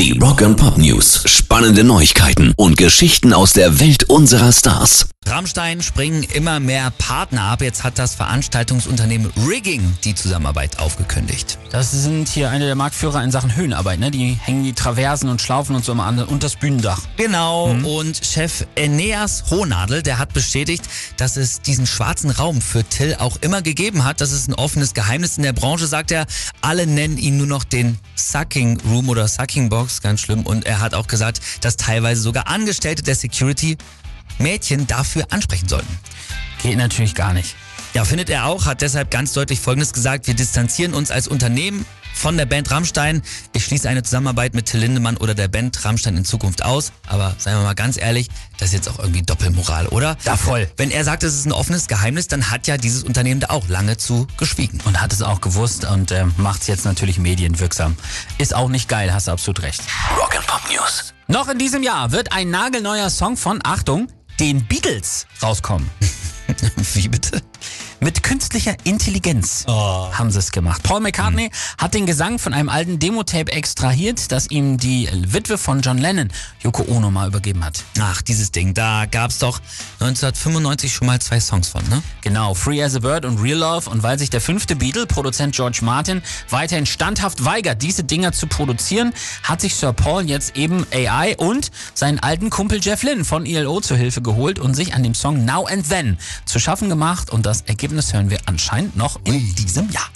Die Rock and Pop News. Spannende Neuigkeiten und Geschichten aus der Welt unserer Stars. Rammstein springen immer mehr Partner ab. Jetzt hat das Veranstaltungsunternehmen Rigging die Zusammenarbeit aufgekündigt. Das sind hier eine der Marktführer in Sachen Höhenarbeit, ne? Die hängen die Traversen und Schlaufen und so immer an und das Bühnendach. Genau. Und Chef Eneas Hohnadel, der hat bestätigt, dass es diesen schwarzen Raum für Till auch immer gegeben hat. Das ist ein offenes Geheimnis in der Branche, sagt er. Alle nennen ihn nur noch den Sucking Room oder Sucking Box, ganz schlimm. Und er hat auch gesagt, dass teilweise sogar Angestellte der Security Mädchen dafür ansprechen sollten. Geht natürlich gar nicht. Ja, findet er auch, hat deshalb ganz deutlich Folgendes gesagt. Wir distanzieren uns als Unternehmen von der Band Rammstein. Ich schließe eine Zusammenarbeit mit Till Lindemann oder der Band Rammstein in Zukunft aus. Aber seien wir mal ganz ehrlich, das ist jetzt auch irgendwie Doppelmoral, oder? Ja, voll. Wenn er sagt, es ist ein offenes Geheimnis, dann hat ja dieses Unternehmen da auch lange zu geschwiegen. Und hat es auch gewusst und äh, macht es jetzt natürlich medienwirksam. Ist auch nicht geil, hast du absolut recht. Rock and Pop News. Noch in diesem Jahr wird ein nagelneuer Song von, Achtung, den Beatles rauskommen. Wie bitte? Mit künstlicher Intelligenz haben sie es gemacht. Paul McCartney hat den Gesang von einem alten Demo-Tape extrahiert, das ihm die Witwe von John Lennon, Yoko Ono, mal übergeben hat. Ach, dieses Ding, da gab's doch 1995 schon mal zwei Songs von, ne? Genau, Free as a Bird und Real Love. Und weil sich der fünfte Beatle, Produzent George Martin, weiterhin standhaft weigert, diese Dinger zu produzieren, hat sich Sir Paul jetzt eben AI und seinen alten Kumpel Jeff Lynne von ELO zur Hilfe geholt und sich an dem Song Now and Then zu schaffen gemacht. Und das Ergebnis hören wir anscheinend noch in diesem Jahr.